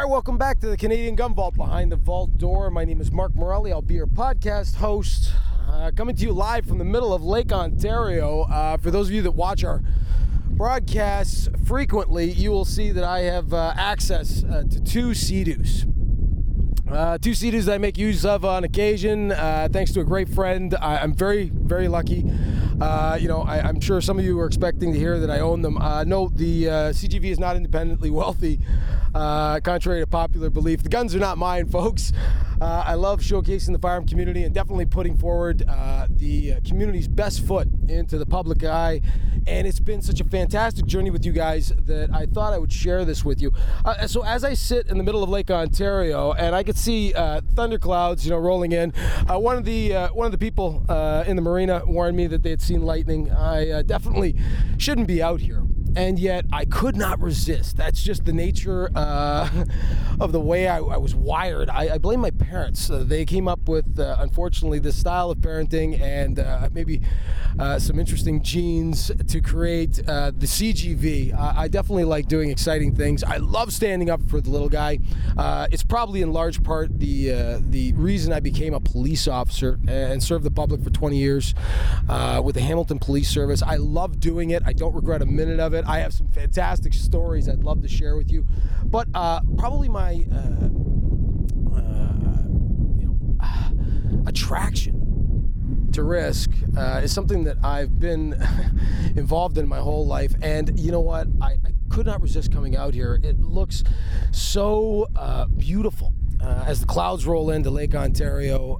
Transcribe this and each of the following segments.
All right, welcome back to the Canadian Gun Vault behind the vault door. My name is Mark Morelli. I'll be your podcast host, uh, coming to you live from the middle of Lake Ontario. Uh, for those of you that watch our broadcasts frequently, you will see that I have uh, access uh, to two Sea-Doos. Uh, two Sea-Doos that I make use of on occasion, uh, thanks to a great friend. I, I'm very, very lucky. Uh, you know, I, am sure some of you were expecting to hear that I own them. Uh, no, the uh, CGV is not independently wealthy, uh, contrary to popular belief. The guns are not mine, folks. Uh, I love showcasing the firearm community and definitely putting forward uh, the community's best foot into the public eye. And it's been such a fantastic journey with you guys that I thought I would share this with you. so as I sit in the middle of Lake Ontario and I could see thunderclouds, you know, rolling in, one of the one of the people in the marina warned me that they had seen lightning. I uh, definitely shouldn't be out here. And yet I could not resist. That's just the nature uh, of the way I, I was wired. I, I, blame my parents. Uh, they came up with, uh, unfortunately, this style of parenting and uh, maybe uh, some interesting genes to create the CGV. I definitely like doing exciting things. I love standing up for the little guy. it's probably in large part the the reason I became a police officer and served the public for 20 years with the Hamilton Police Service. I love doing it. I don't regret a minute of it. I have some fantastic stories I'd love to share with you. But uh, probably my uh, uh, you know, attraction to risk uh, is something that I've been involved in my whole life. And you know what? I, I could not resist coming out here. It looks so uh, beautiful uh, as the clouds roll into Lake Ontario,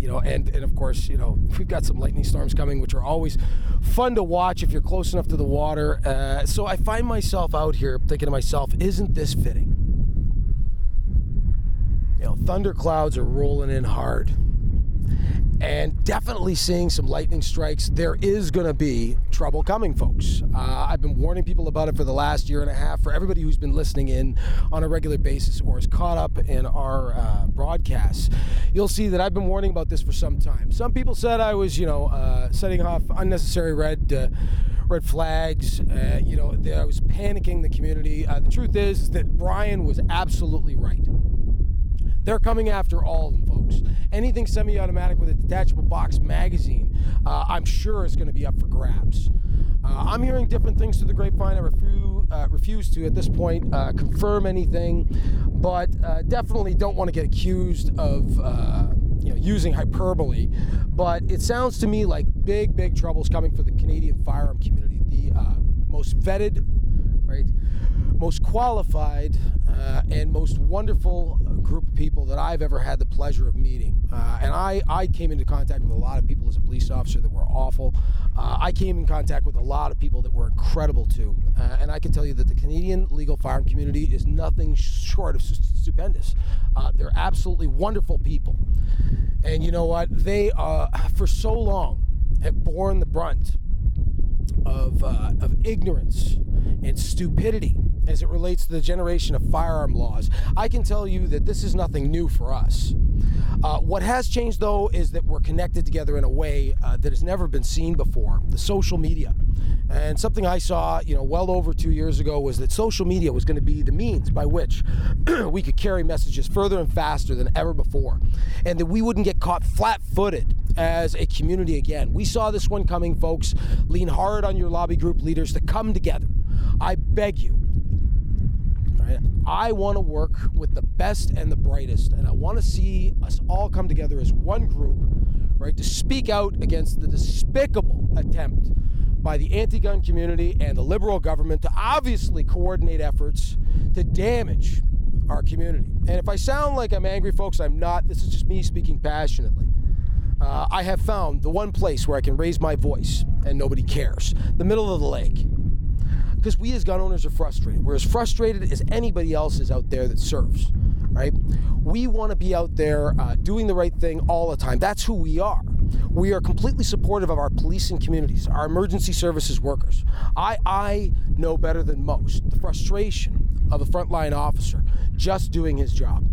you know, and, and of course, you know, we've got some lightning storms coming, which are always fun to watch if you're close enough to the water. Uh, so I find myself out here thinking to myself, isn't this fitting? You know, thunder clouds are rolling in hard and definitely seeing some lightning strikes. There is going to be trouble coming, folks. Uh, I've been warning people about it for the last year and a half. For everybody who's been listening in on a regular basis or is caught up in our uh, broadcasts, you'll see that I've been warning about this for some time. Some people said I was, you know, uh, setting off unnecessary red uh, red flags. Uh, you know, that I was panicking the community. Uh, the truth is that Brian was absolutely right. They're coming after all of them, folks. Anything semi automatic with a detachable box magazine, uh, I'm sure is going to be up for grabs. Uh, I'm hearing different things through the grapevine. I refuse, uh, refuse to, at this point, uh, confirm anything, but uh, definitely don't want to get accused of uh, you know, using hyperbole. But it sounds to me like big, big troubles coming for the Canadian firearm community. The most vetted, right? most qualified and most wonderful group of people that I've ever had the pleasure of meeting. Uh, and I, I came into contact with a lot of people as a police officer that were awful. Uh, I came in contact with a lot of people that were incredible too. Uh, and I can tell you that the Canadian legal firearm community is nothing short of stupendous. Uh, they're absolutely wonderful people. And you know what? They, uh, for so long, have borne the brunt of, of ignorance and stupidity as it relates to the generation of firearm laws. I can tell you that this is nothing new for us. Uh, what has changed, though, is that we're connected together in a way uh, that has never been seen before the social media. And something I saw, you know, well over two years ago was that social media was going to be the means by which we could carry messages further and faster than ever before, and that we wouldn't get caught flat footed as a community again. We saw this one coming, folks. Lean hard on your lobby group leaders to come together. I beg you, I want to work with the best and the brightest, and I want to see us all come together as one group, right, to speak out against the despicable attempt by the anti gun community and the liberal government to obviously coordinate efforts to damage our community. And if I sound like I'm angry, folks, I'm not. This is just me speaking passionately. Uh, I have found the one place where I can raise my voice and nobody cares the middle of the lake because we as gun owners are frustrated. We're as frustrated as anybody else is out there that serves, right? We want to be out there uh, doing the right thing all the time. That's who we are. We are completely supportive of our policing communities, our emergency services workers. I, I know better than most the frustration of a frontline officer just doing his job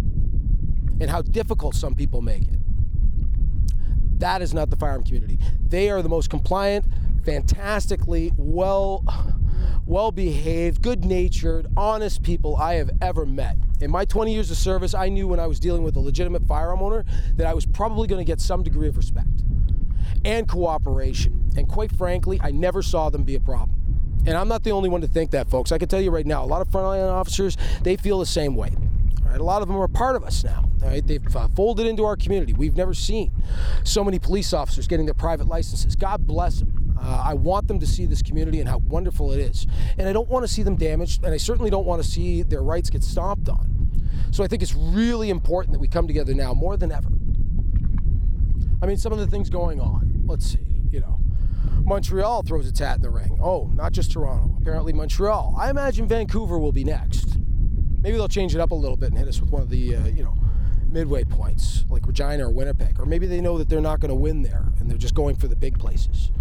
and how difficult some people make it. That is not the firearm community. They are the most compliant, fantastically well well behaved, good natured, honest people I have ever met. In my 20 years of service, I knew when I was dealing with a legitimate firearm owner that I was probably going to get some degree of respect and cooperation. And quite frankly, I never saw them be a problem. And I'm not the only one to think that, folks. I can tell you right now, a lot of frontline officers, they feel the same way. A lot of them are part of us now. They've uh, folded into our community. We've never seen so many police officers getting their private licenses. God bless them. Uh, I want them to see this community and how wonderful it is. And I don't want to see them damaged, and I certainly don't want to see their rights get stomped on. So I think it's really important that we come together now more than ever. I mean, some of the things going on. Let's see, you know. Montreal throws its hat in the ring. Oh, not just Toronto. Apparently, Montreal. I imagine Vancouver will be next. Maybe they'll change it up a little bit and hit us with one of the, uh, you know, midway points like Regina or Winnipeg. Or maybe they know that they're not going to win there and they're just going for the big places.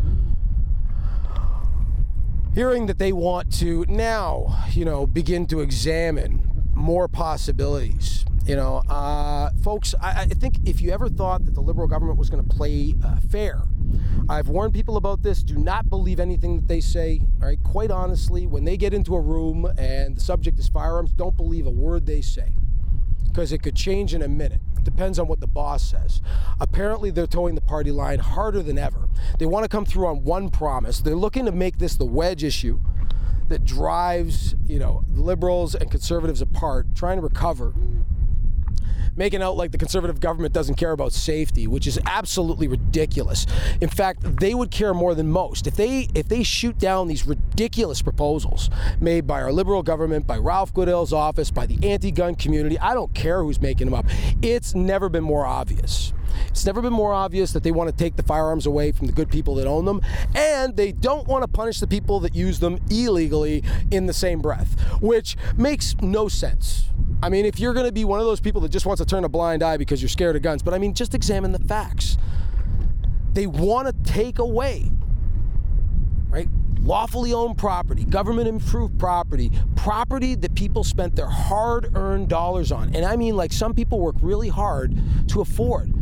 Hearing that they want to now, you know, begin to examine more possibilities. You know, uh, folks, I, I, think if you ever thought that the Liberal government was going to play uh, fair, I've warned people about this. Do not believe anything that they say. All right, quite honestly, when they get into a room and the subject is firearms, don't believe a word they say because it could change in a minute. Depends on what the boss says. Apparently, they're towing the party line harder than ever. They want to come through on one promise. They're looking to make this the wedge issue that drives, you know, liberals and conservatives apart, trying to recover making out like the conservative government doesn't care about safety, which is absolutely ridiculous. In fact, they would care more than most. If they if they shoot down these ridiculous proposals made by our liberal government, by Ralph Goodale's office, by the anti-gun community, I don't care who's making them up. It's never been more obvious. It's never been more obvious that they want to take the firearms away from the good people that own them, and they don't want to punish the people that use them illegally in the same breath, which makes no sense. I mean, if you're going to be one of those people that just wants to turn a blind eye because you're scared of guns, but I mean, just examine the facts. They want to take away, right? Lawfully owned property, government improved property, property that people spent their hard earned dollars on. And I mean, like, some people work really hard to afford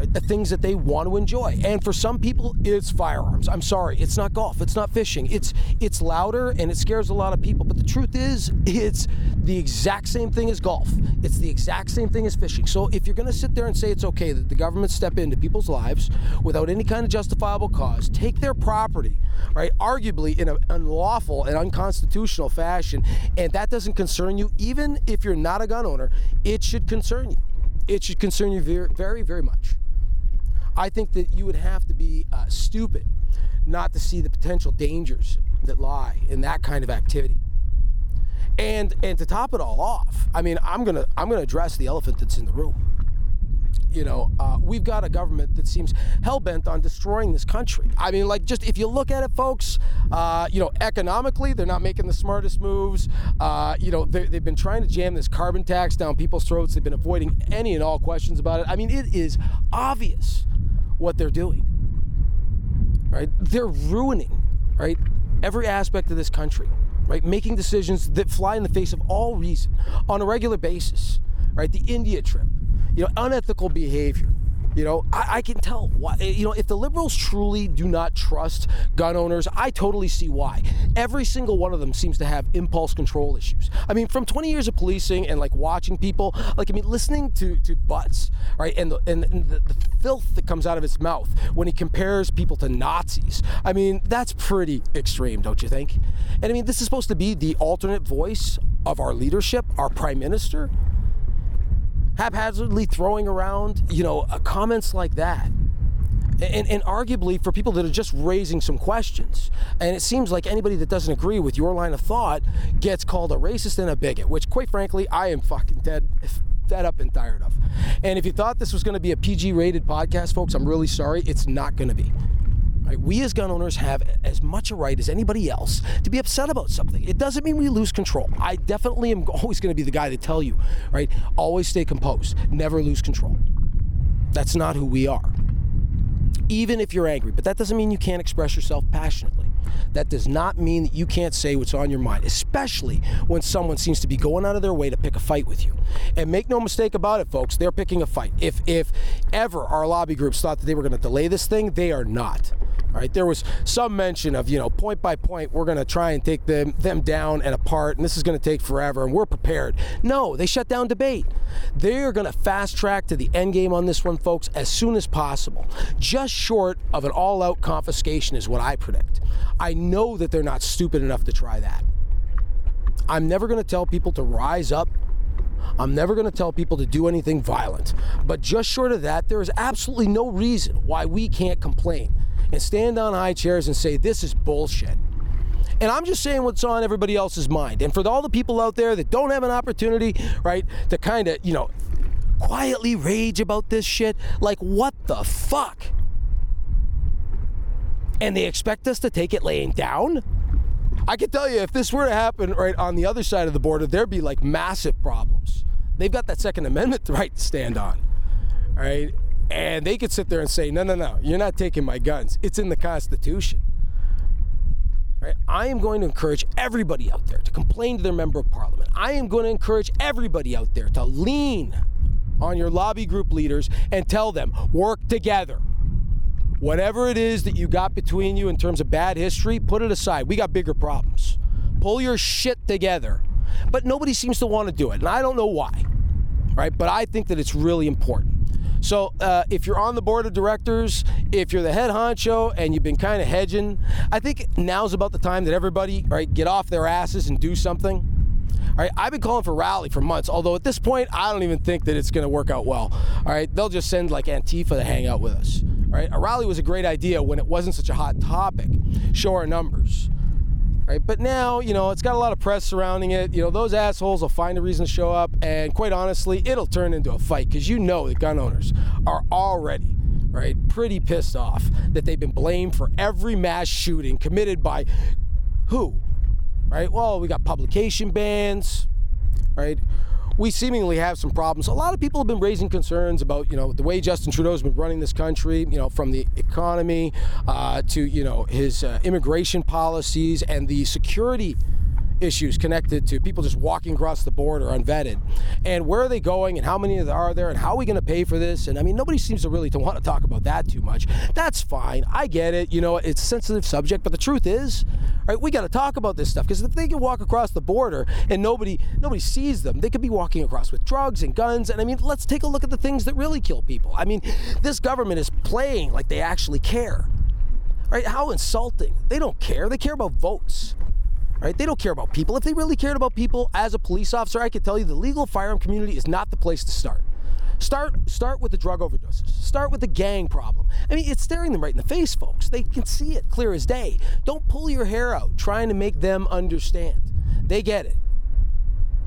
right? The things that they want to enjoy. And for some people, it's firearms. I'm sorry, it's not golf, it's not fishing. It's it's louder and it scares a lot of people. But the truth is, it's the exact same thing as golf. It's the exact same thing as fishing. So if you're going to sit there and say it's okay that the government step into people's lives without any kind of justifiable cause, take their property, right? Arguably in an unlawful and unconstitutional fashion, and that doesn't concern you, even if you're not a gun owner, it should concern you. It should concern you very, very, very much. I think that you would have to be uh, stupid not to see the potential dangers that lie in that kind of activity. And and to top it all off, I mean, I'm gonna I'm gonna address the elephant that's in the room. You know, uh, we've got a government that seems hell bent on destroying this country. I mean, like, just if you look at it, folks, uh, you know, economically, they're not making the smartest moves. Uh, you know, they've been trying to jam this carbon tax down people's throats. They've been avoiding any and all questions about it. I mean, it is obvious what they're doing. Right? They're ruining, right, every aspect of this country. Right? Making decisions that fly in the face of all reason on a regular basis. Right? The India trip, you know, unethical behavior, you know, I, I, can tell why. Eh, you know, if the liberals truly do not trust gun owners, I totally see why. Every single one of them seems to have impulse control issues. I mean, from 20 years of policing and like watching people, like I mean, listening to to Butts, right, and the and, and the, the filth that comes out of his mouth when he compares people to Nazis. I mean, that's pretty extreme, don't you think? And I mean, this is supposed to be the alternate voice of our leadership, our prime minister haphazardly throwing around, you know, uh, comments like that. And, and, arguably for people that are just raising some questions. And it seems like anybody that doesn't agree with your line of thought gets called a racist and a bigot, which, quite frankly, I am fucking dead, fed up and tired of. And if you thought this was going to be a PG rated podcast, folks, I'm really sorry. It's not going to be. Right? We as gun owners have as much a right as anybody else to be upset about something. It doesn't mean we lose control. I definitely am always going to be the guy to tell you, right? Always stay composed, never lose control. That's not who we are. Even if you're angry, but that doesn't mean you can't express yourself passionately. That does not mean that you can't say what's on your mind, especially when someone seems to be going out of their way to pick a fight with you. And make no mistake about it, folks, they're picking a fight. If if ever our lobby groups thought that they were going to delay this thing, they are not right, there was some mention of, you know, point by point, we're going to try and take them, them down and apart, and this is going to take forever, and we're prepared. No, they shut down debate. They're going to fast track to the end game on this one, folks, as soon as possible. Just short of an all out confiscation is what I predict. I know that they're not stupid enough to try that. I'm never going to tell people to rise up I'm never going to tell people to do anything violent. But just short of that, there is absolutely no reason why we can't complain and stand on high chairs and say, this is bullshit. And I'm just saying what's on everybody else's mind. And for all the people out there that don't have an opportunity, right, to kind of, you know, quietly rage about this shit, like, what the fuck? And they expect us to take it laying down? I can tell you, if this were to happen right on the other side of the border, there'd be like massive problems. They've got that Second Amendment right to stand on, right? And they could sit there and say, no, no, no, you're not taking my guns. It's in the Constitution. Right? I am going to encourage everybody out there to complain to their member of parliament. I am going to encourage everybody out there to lean on your lobby group leaders and tell them, work together. Whatever it is that you got between you in terms of bad history, put it aside. We got bigger problems. Pull your shit together. But nobody seems to want to do it, and I don't know why. Right? But I think that it's really important. So uh, if you're on the board of directors, if you're the head honcho and you've been kind of hedging, I think now's about the time that everybody right get off their asses and do something. All right, I've been calling for rally for months. Although at this point, I don't even think that it's going to work out well. All right, they'll just send like Antifa to hang out with us. All right, A rally was a great idea when it wasn't such a hot topic. Show our numbers. Right? But now, you know, it's got a lot of press surrounding it. You know, those assholes will find a reason to show up, and quite honestly, it'll turn into a fight because you know that gun owners are already right, pretty pissed off that they've been blamed for every mass shooting committed by who? Right? Well, we got publication bans, right? We seemingly have some problems. A lot of people have been raising concerns about, you know, the way Justin Trudeau's been running this country, you know, from the economy uh, to, you know, his uh, immigration policies and the security issues connected to people just walking across the border unvetted. And where are they going and how many are there and how are we going to pay for this? And I mean, nobody seems to really to want to talk about that too much. That's fine. I get it. You know, it's a sensitive subject, but the truth is, right, we got to talk about this stuff because if they can walk across the border and nobody nobody sees them, they could be walking across with drugs and guns. And I mean, let's take a look at the things that really kill people. I mean, this government is playing like they actually care. Right? How insulting. They don't care. They care about votes right? They don't care about people. If they really cared about people as a police officer, I could tell you the legal firearm community is not the place to start. Start start with the drug overdoses. Start with the gang problem. I mean, it's staring them right in the face, folks. They can see it clear as day. Don't pull your hair out trying to make them understand. They get it.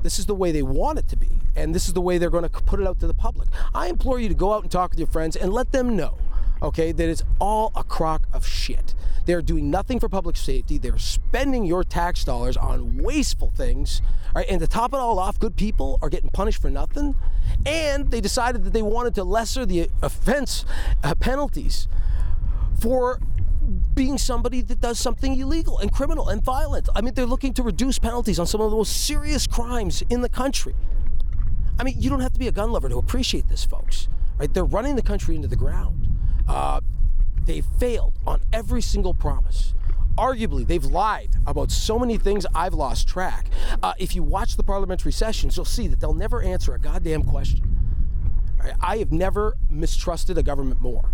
This is the way they want it to be, and this is the way they're going to put it out to the public. I implore you to go out and talk with your friends and let them know okay, that it's all a crock of shit. They're doing nothing for public safety. They're spending your tax dollars on wasteful things. Right? And to top it all off, good people are getting punished for nothing. And they decided that they wanted to lesser the offense uh, penalties for being somebody that does something illegal and criminal and violent. I mean, they're looking to reduce penalties on some of the most serious crimes in the country. I mean, you don't have to be a gun lover to appreciate this, folks. Right? They're running the country into the ground. Uh, they failed on every single promise. Arguably, they've lied about so many things I've lost track. Uh, if you watch the parliamentary sessions, you'll see that they'll never answer a goddamn question. I have never mistrusted a government more.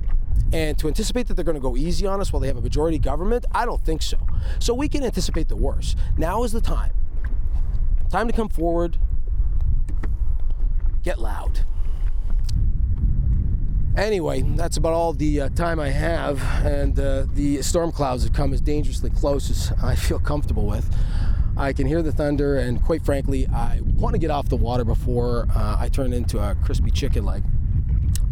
And to anticipate that they're going to go easy on us while they have a majority government, I don't think so. So we can anticipate the worst. Now is the time. Time to come forward, get loud. Anyway, that's about all the uh, time I have, and uh, the storm clouds have come as dangerously close as I feel comfortable with. I can hear the thunder, and quite frankly, I want to get off the water before uh, I turn into a crispy chicken leg.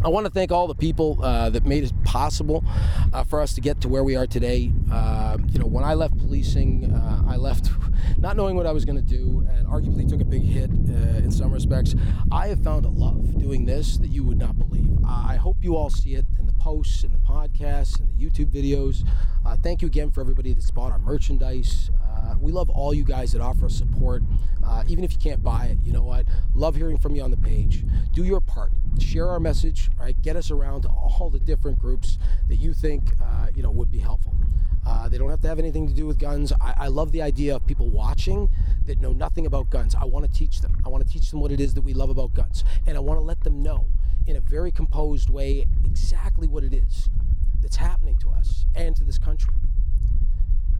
I want to thank all the people uh, that made it possible uh, for us to get to where we are today. Uh, you know, when I left policing, uh, I left not knowing what I was going to do and arguably took a big hit uh, in some respects. I have found a love doing this that you would not believe. I hope you all see it in the posts, in the podcasts, in the YouTube videos. Uh, thank you again for everybody that's bought our merchandise. Uh, we love all you guys that offer us support, uh, even if you can't buy it. You know what? Love hearing from you on the page. Do your part. Share our message. All right, get us around to all the different groups that you think uh, you know would be helpful. Uh, they don't have to have anything to do with guns. I, I love the idea of people watching that know nothing about guns. I want to teach them. I want to teach them what it is that we love about guns, and I want to let them know in a very composed way exactly what it is that's happening to us and to this country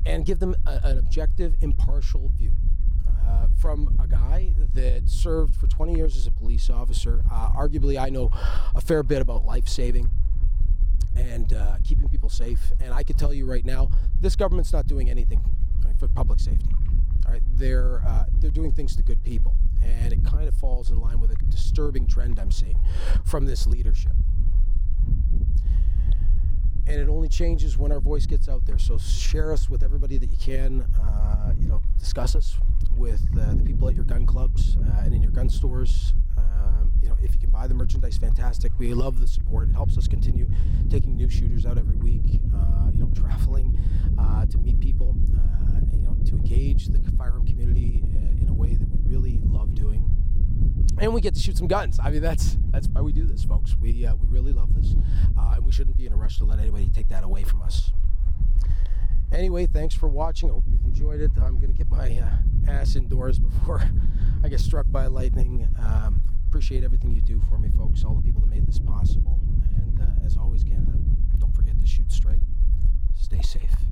and give them a, an objective, impartial view. Uh, from a guy that served for 20 years as a police officer. Uh, arguably, I know a fair bit about life saving and uh, keeping people safe. And I can tell you right now, this government's not doing anything right, for public safety. All right, they're uh, they're doing things to good people, and it kind of falls in line with a disturbing trend I'm seeing from this leadership and it only changes when our voice gets out there. So share us with everybody that you can. Uh, you know, discuss us with uh, the people at your gun clubs uh, and in your gun stores. Um, you know, if you can buy the merchandise, fantastic. We love the support. It helps us continue taking new shooters out every week. Uh, you know, traveling uh, to meet people. Uh, you know, to engage the firearm community in a way that we really love doing and we get to shoot some guns. I mean, that's that's why we do this, folks. We uh, we really love this, uh, and we shouldn't be in a rush to let anybody take that away from us. Anyway, thanks for watching. I hope you've enjoyed it. I'm to get my uh, ass indoors before I get struck by lightning. Um, appreciate everything you do for me, folks. All the people that made this possible. And uh, as always, Canada, don't forget to shoot straight. Stay safe.